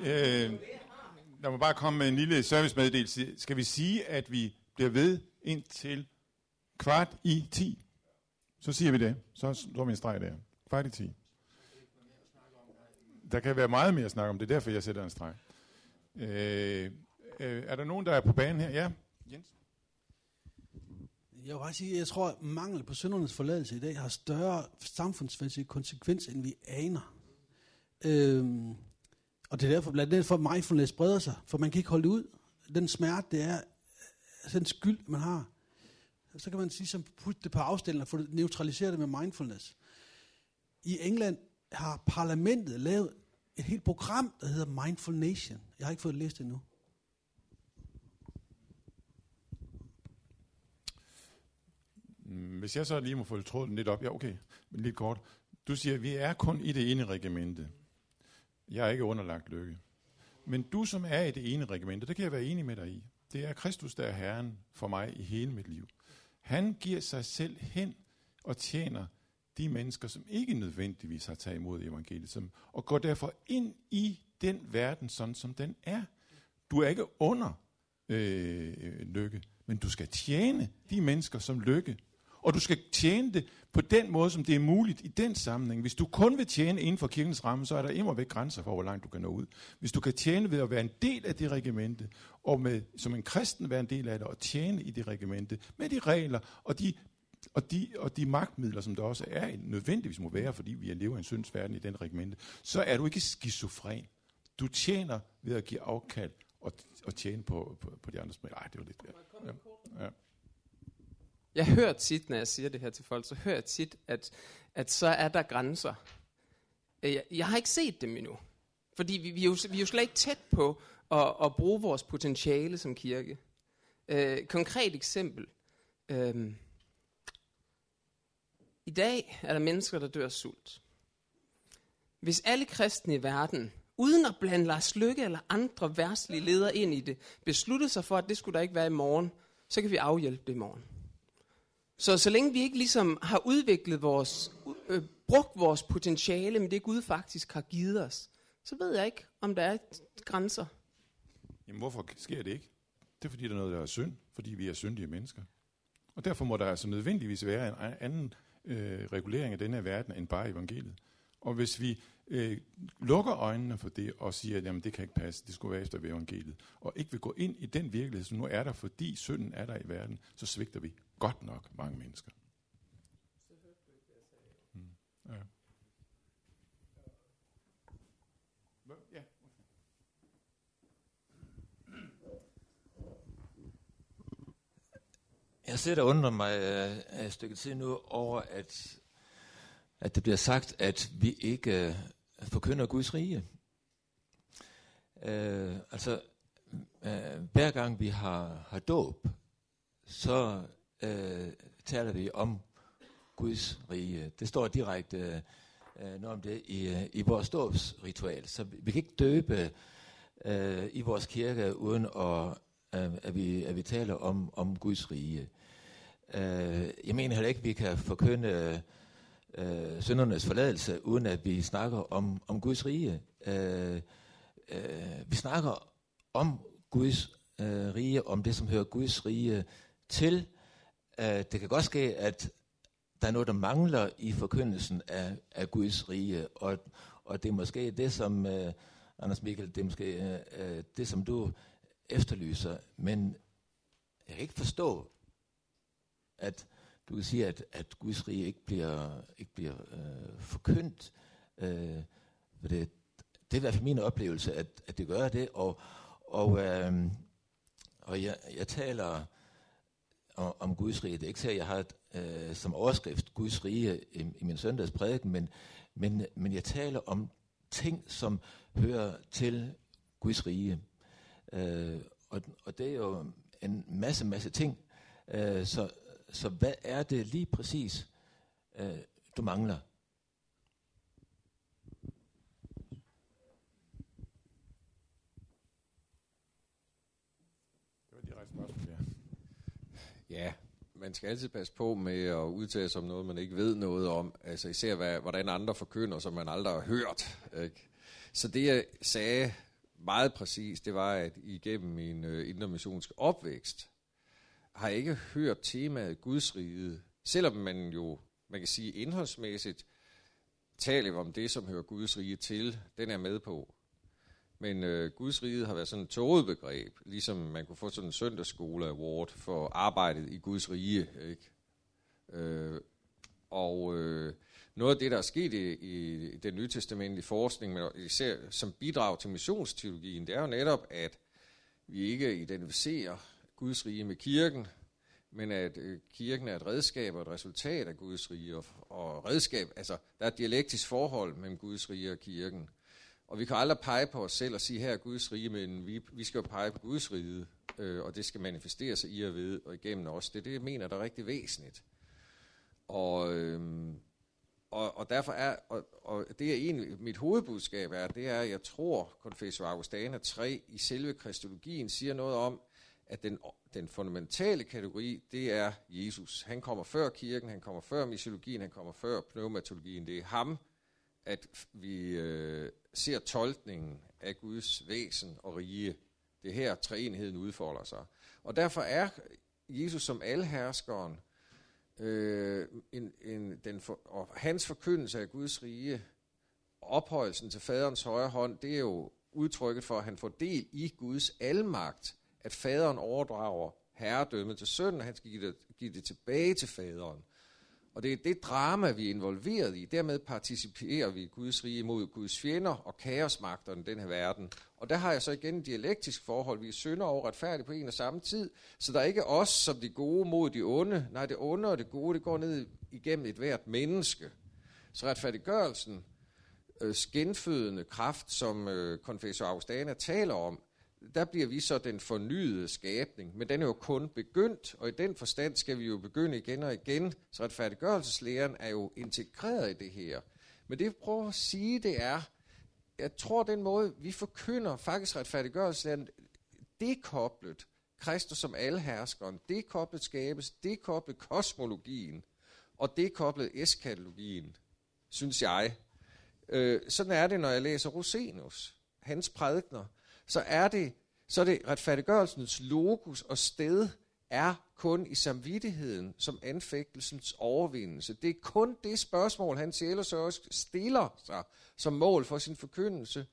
Øh, lad mig bare komme med en lille servicemeddelelse. Skal vi sige, at vi bliver ved indtil kvart i 10? Så siger vi det. Så står vi en streg der. Kvart i 10. Der kan være meget mere at snakke om. Det er derfor, jeg sætter en streg. Øh, øh, er der nogen, der er på banen her? Ja, Jens? Jeg vil bare sige, at jeg tror, at mangel på syndernes forladelse i dag har større samfundsmæssige konsekvens, end vi aner. Øhm, og det er derfor blandt andet for mindfulness breder sig, for man kan ikke holde det ud. Den smerte, det er, altså den skyld, man har. Så kan man sige, som putte det på afstillingen, og få det neutraliseret med mindfulness. I England har parlamentet lavet et helt program, der hedder Mindful Nation. Jeg har ikke fået det endnu. Hvis jeg så lige må få tråden lidt op. Ja, okay. Men lidt kort. Du siger, at vi er kun i det ene regimente. Jeg er ikke underlagt lykke. Men du, som er i det ene regimente, det kan jeg være enig med dig i. Det er Kristus, der er Herren for mig i hele mit liv. Han giver sig selv hen og tjener de mennesker, som ikke nødvendigvis har taget imod evangeliet, som, og går derfor ind i den verden, sådan som den er. Du er ikke under øh, lykke, men du skal tjene de mennesker som lykke. Og du skal tjene det på den måde, som det er muligt i den sammenhæng. Hvis du kun vil tjene inden for kirkens ramme, så er der immer væk grænser for, hvor langt du kan nå ud. Hvis du kan tjene ved at være en del af det regimente, og med, som en kristen være en del af det, og tjene i det regimente, med de regler og de, og de, og de magtmidler, som der også er, nødvendigvis må være, fordi vi lever i en syndsverden i den regimente, så er du ikke skizofren. Du tjener ved at give afkald og, og tjene på, på, på de andres. Nej, det var lidt... Ja. Ja. Jeg hører tit, når jeg siger det her til folk, så hører jeg tit, at, at så er der grænser. Jeg, jeg har ikke set dem endnu. Fordi vi, vi, er, jo, vi er jo slet ikke tæt på at, at bruge vores potentiale som kirke. Øh, konkret eksempel. Øh, i dag er der mennesker, der dør af sult. Hvis alle kristne i verden, uden at blande Lars Lykke eller andre værtslige ledere ind i det, besluttede sig for, at det skulle der ikke være i morgen, så kan vi afhjælpe det i morgen. Så så længe vi ikke ligesom har udviklet vores, øh, brugt vores potentiale med det Gud faktisk har givet os, så ved jeg ikke, om der er grænser. Jamen, hvorfor sker det ikke? Det er fordi, der er noget, der er synd, fordi vi er syndige mennesker. Og derfor må der altså nødvendigvis være en anden øh, regulering af denne her verden end bare evangeliet. Og hvis vi øh, lukker øjnene for det og siger, at jamen, det kan ikke passe, det skulle være efter evangeliet, og ikke vil gå ind i den virkelighed, som nu er der, fordi synden er der i verden, så svigter vi godt nok mange mennesker. Jeg sidder og undrer mig øh, et stykke tid nu over, at, at det bliver sagt, at vi ikke øh, forkynder Guds rige. Øh, altså, øh, hver gang vi har, har dåb, så øh, taler vi om Guds rige. Det står direkte øh, noget om det i, øh, i vores dåbsritual. Så vi, vi kan ikke døbe øh, i vores kirke, uden at, øh, at, vi, at vi taler om, om Guds rige. Øh, jeg mener heller ikke, at vi kan forkynde øh, øh, syndernes forladelse, uden at vi snakker om, om Guds rige. Øh, øh, vi snakker om Guds øh, rige, om det, som hører Guds rige til. Øh, det kan godt ske, at der er noget, der mangler i forkyndelsen af, af Guds rige, og, og det er måske det, som, øh, Anders Mikkel, det er måske øh, øh det, som du efterlyser, men jeg kan ikke forstå, at du kan sige, at, at Guds rige ikke bliver, ikke bliver øh, forkyndt. Øh, for det, det er i hvert fald min oplevelse, at, at det gør det, og, og, øh, og jeg, jeg taler om, om Guds rige. Det er ikke så, at jeg har øh, som overskrift Guds rige i, i min søndagsprædiken, men, men, men jeg taler om ting, som hører til Guds rige. Øh, og, og det er jo en masse, masse ting. Øh, så, så hvad er det lige præcis, øh, du mangler? Det var direkte spørgsmål, ja. Ja, man skal altid passe på med at udtale sig om noget, man ikke ved noget om. Altså især hvad, hvordan andre forkynder, som man aldrig har hørt. Ikke? Så det jeg sagde meget præcis, det var, at igennem min øh, indre opvækst, har ikke hørt temaet Guds rige, selvom man jo, man kan sige indholdsmæssigt, taler om det, som hører Guds rige til, den er med på. Men øh, Guds rige har været sådan et tåget begreb, ligesom man kunne få sådan en søndagsskole award for arbejdet i Guds rige. Ikke? Øh, og øh, noget af det, der er sket i, i den nytestamentlige forskning, men især som bidrag til missionsteologien, det er jo netop, at vi ikke identificerer Guds rige med kirken, men at øh, kirken er et redskab og et resultat af Guds rige. Og, og redskab, altså der er et dialektisk forhold mellem Guds rige og kirken. Og vi kan aldrig pege på os selv og sige, her er Guds rige, men vi, vi skal jo pege på Guds rige, øh, og det skal manifestere sig i og ved og igennem os. Det er det, jeg mener, der er rigtig væsentligt. Og, øhm, og, og derfor er, og, og det er egentlig, mit hovedbudskab er, det er, at jeg tror, Confessio Augustana 3 i selve kristologien siger noget om, at den, den fundamentale kategori, det er Jesus. Han kommer før kirken, han kommer før missiologien, han kommer før pneumatologien. Det er ham, at vi øh, ser tolkningen af Guds væsen og rige. Det er her, treenheden udfolder sig. Og derfor er Jesus som alherskeren, øh, en, en, den for, og hans forkyndelse af Guds rige, ophøjelsen til faderens højre hånd, det er jo udtrykket for, at han får del i Guds almagt, at faderen overdrager herredømmet til sønnen, og han skal give det, give det tilbage til faderen. Og det er det drama, vi er involveret i. Dermed participerer vi i Guds rige mod Guds fjender og kaosmagterne i den her verden. Og der har jeg så igen et dialektisk forhold. Vi er synder og retfærdige på en og samme tid. Så der er ikke os som de gode mod de onde. Nej, det onde og det gode, det går ned igennem et hvert menneske. Så retfærdiggørelsen, øh, genfødende kraft, som øh, konfessor Augustana taler om, der bliver vi så den fornyede skabning, men den er jo kun begyndt, og i den forstand skal vi jo begynde igen og igen, så retfærdiggørelseslæren er jo integreret i det her. Men det, jeg prøver at sige, det er, jeg tror, den måde, vi forkynder faktisk retfærdiggørelseslæren, dekoblet Kristus som alherskeren, dekoblet skabes, dekoblet kosmologien, og dekoblet eskatologien, synes jeg. Øh, sådan er det, når jeg læser Rosenus, hans prædikner, så er det, så er det retfærdiggørelsens logus og sted er kun i samvittigheden som anfægtelsens overvindelse. Det er kun det spørgsmål, han sjælesørsk stiller sig som mål for sin forkyndelse.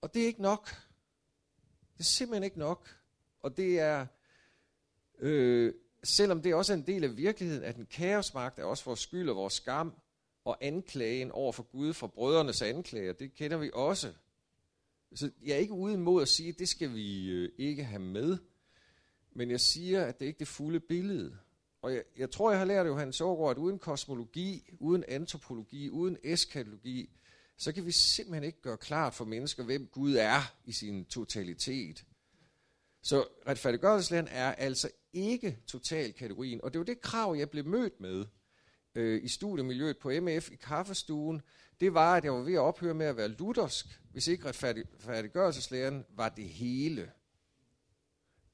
Og det er ikke nok. Det er simpelthen ikke nok. Og det er, øh, selvom det også er en del af virkeligheden, at en kaosmagt er også vores skyld og vores skam, og anklagen over for Gud for brødrenes anklager, det kender vi også. Så jeg er ikke ude imod at sige, at det skal vi øh, ikke have med. Men jeg siger, at det ikke er det fulde billede. Og jeg, jeg tror, jeg har lært Johannes Aargaard, at uden kosmologi, uden antropologi, uden eskatologi, så kan vi simpelthen ikke gøre klart for mennesker, hvem Gud er i sin totalitet. Så retfærdiggørelsesland er altså ikke totalkategorien, og det var det krav, jeg blev mødt med øh, i studiemiljøet på MF i kaffestuen, det var, at jeg var ved at ophøre med at være luthersk, hvis ikke retfærdiggørelseslæren var det hele.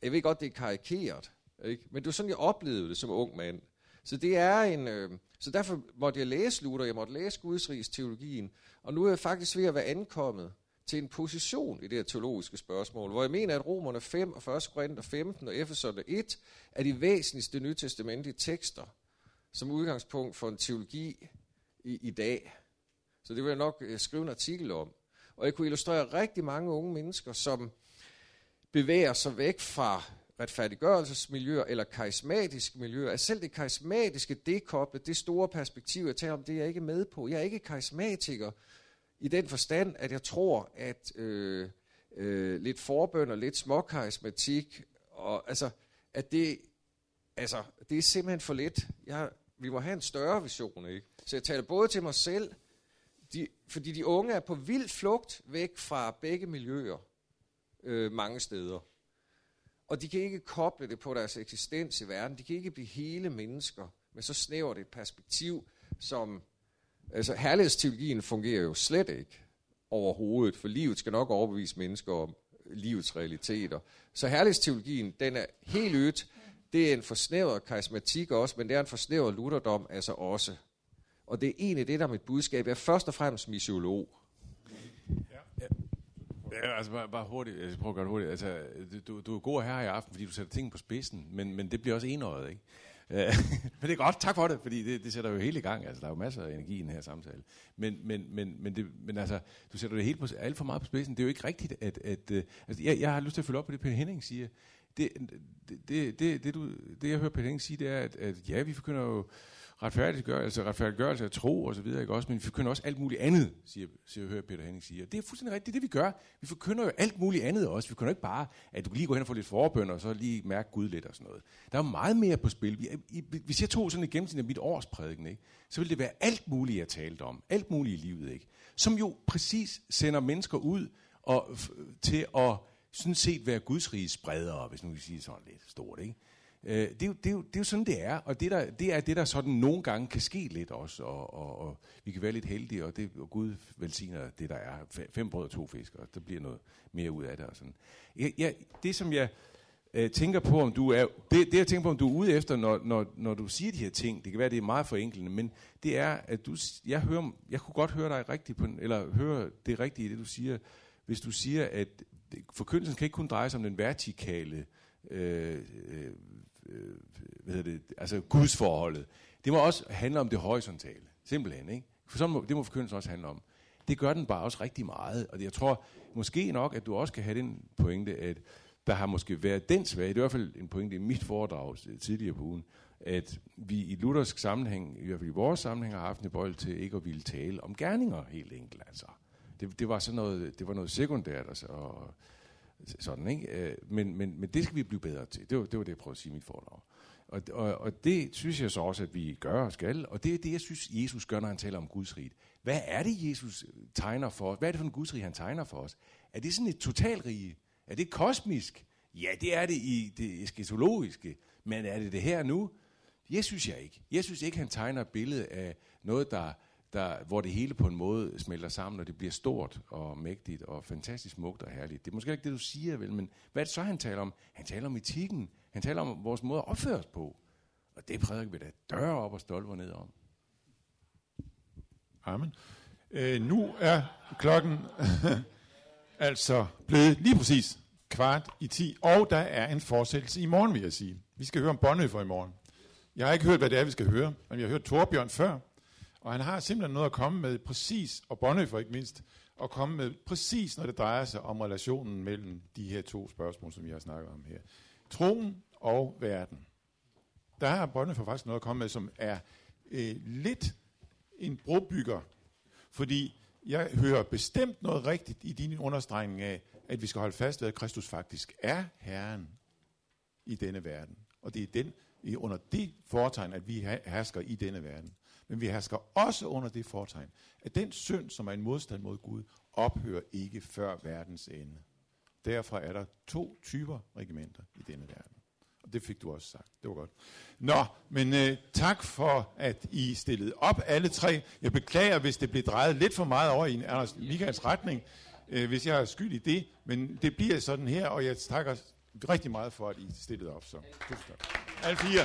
Jeg ved godt, det er karikeret, ikke? men det var sådan, jeg oplevede det som ung mand. Så det er en, øh, så derfor måtte jeg læse Luther, jeg måtte læse Gudsrigs teologien, og nu er jeg faktisk ved at være ankommet til en position i det her teologiske spørgsmål, hvor jeg mener, at Romerne 5 og 1. Korinther 15 og Efeserne 1 er de væsentligste nytestamentlige tekster som udgangspunkt for en teologi i, i dag. Så det vil jeg nok øh, skrive en artikel om. Og jeg kunne illustrere rigtig mange unge mennesker, som bevæger sig væk fra retfærdiggørelsesmiljøer eller karismatiske miljøer. Altså selv det karismatiske dekoblet, det store perspektiv, jeg taler om, det er jeg ikke med på. Jeg er ikke karismatiker i den forstand, at jeg tror, at øh, øh, lidt forbøn og lidt småkarismatik, og altså, at det, altså, det er simpelthen for lidt. Jeg, vi må have en større vision, ikke? Så jeg taler både til mig selv, de, fordi de unge er på vild flugt væk fra begge miljøer øh, mange steder. Og de kan ikke koble det på deres eksistens i verden. De kan ikke blive hele mennesker med så snævert et perspektiv, som... Altså, herlighedsteologien fungerer jo slet ikke overhovedet, for livet skal nok overbevise mennesker om livets realiteter. Så herlighedsteologien, den er helt ødt det er en forsnævret karismatik også, men det er en forsnævret lutherdom altså også. Og det er egentlig det, der er mit budskab. Jeg er først og fremmest missiolog. Ja, Ja, altså bare, bare hurtigt, jeg prøver at gøre det hurtigt. Altså, du, du er god her i aften, fordi du sætter ting på spidsen, men, men det bliver også enøjet, ikke? Øh, men det er godt, tak for det, fordi det, det sætter jo hele i gang. Altså, der er jo masser af energi i den her samtale. Men, men, men, men, det, men altså, du sætter det helt på, alt for meget på spidsen. Det er jo ikke rigtigt, at... at øh, altså, jeg, jeg har lyst til at følge op på det, Peter Henning siger. Det, det, det, det, det, du, det jeg hører Peter Henning sige, det er, at, at ja, vi forkynder jo retfærdiggørelse, altså retfærdiggørelse af tro og så videre, ikke også? Men vi forkynder også alt muligt andet, siger, siger hører Peter Henning sige. Og det er fuldstændig rigtigt, det er det, vi gør. Vi forkynder jo alt muligt andet også. Vi forkynder ikke bare, at du kan lige gå hen og få lidt forbøn, og så lige mærke Gud lidt og sådan noget. Der er meget mere på spil. Vi, i, hvis jeg tog sådan et gennemsnit af mit års prædiken, ikke? så ville det være alt muligt, jeg talte om. Alt muligt i livet, ikke? Som jo præcis sender mennesker ud og, f- til at sådan set være Guds rige spredere, hvis nu vi siger sådan lidt stort, ikke? Øh, det, er jo, det, er jo, det er jo sådan, det er, og det, der, det er det, der sådan nogle gange kan ske lidt også, og, og, og vi kan være lidt heldige, og, det, og Gud velsigner det, der er. Fem brød og to fisk, og der bliver noget mere ud af det. Og sådan. Jeg, jeg, det, som jeg øh, tænker på, om du er, det, det, jeg tænker på, om du er ude efter, når, når, når du siger de her ting, det kan være, det er meget forenklende, men det er, at du, jeg, hører, jeg kunne godt høre dig rigtigt, på, eller høre det rigtige i det, du siger, hvis du siger, at det- forkyndelsen kan ikke kun dreje sig om den vertikale øh, øh, øh, hvad hedder det, altså gudsforholdet. Det må også handle om det horisontale, simpelthen, ikke? For så må, det må forkyndelsen også handle om. Det gør den bare også rigtig meget, og jeg tror måske nok, at du også kan have den pointe, at der har måske været den svage, det er i hvert fald en pointe i mit foredrag øh, tidligere på ugen, at vi i luthersk sammenhæng, i hvert fald i vores sammenhæng, har haft en bold til ikke at ville tale om gerninger, helt enkelt altså. Det, det var sådan noget, det var noget sekundært, altså, og, sådan, ikke? Øh, men, men, men det skal vi blive bedre til. Det var det, var det jeg prøvede at sige i mit foredrag. Og, og, og det synes jeg så også, at vi gør og skal. Og det er det, jeg synes, Jesus gør, når han taler om Guds rige. Hvad er det, Jesus tegner for os? Hvad er det for en Guds rige, han tegner for os? Er det sådan et totalrige? Er det kosmisk? Ja, det er det i det eskatologiske. Men er det det her nu? Jeg synes jeg ikke. Jeg synes ikke, han tegner et billede af noget, der, der, hvor det hele på en måde smelter sammen, og det bliver stort og mægtigt og fantastisk smukt og herligt. Det er måske ikke det, du siger, vel, men hvad er det så, han taler om? Han taler om etikken. Han taler om vores måde at opføre os på. Og det prædiker vi da døre op og stolper ned om. Amen. Øh, nu er klokken altså blevet lige præcis kvart i 10, og der er en fortsættelse i morgen, vil jeg sige. Vi skal høre om Bonhoeffer i morgen. Jeg har ikke hørt, hvad det er, vi skal høre, men jeg har hørt Torbjørn før, og han har simpelthen noget at komme med præcis, og Bonhoeffer ikke mindst, at komme med præcis, når det drejer sig om relationen mellem de her to spørgsmål, som vi har snakket om her. Troen og verden. Der har Bonhoeffer faktisk noget at komme med, som er øh, lidt en brobygger, fordi jeg hører bestemt noget rigtigt i din understregning af, at vi skal holde fast ved, at Kristus faktisk er Herren i denne verden. Og det er den, i- under det foretegn, at vi hersker i denne verden. Men vi hersker også under det fortegn, at den synd, som er en modstand mod Gud, ophører ikke før verdens ende. Derfor er der to typer regimenter i denne verden. Og det fik du også sagt. Det var godt. Nå, men øh, tak for, at I stillede op alle tre. Jeg beklager, hvis det blev drejet lidt for meget over i en Anders Michaels retning, øh, hvis jeg er skyld i det. Men det bliver sådan her, og jeg takker rigtig meget for, at I stillede op. Så tusind tak. Alle fire.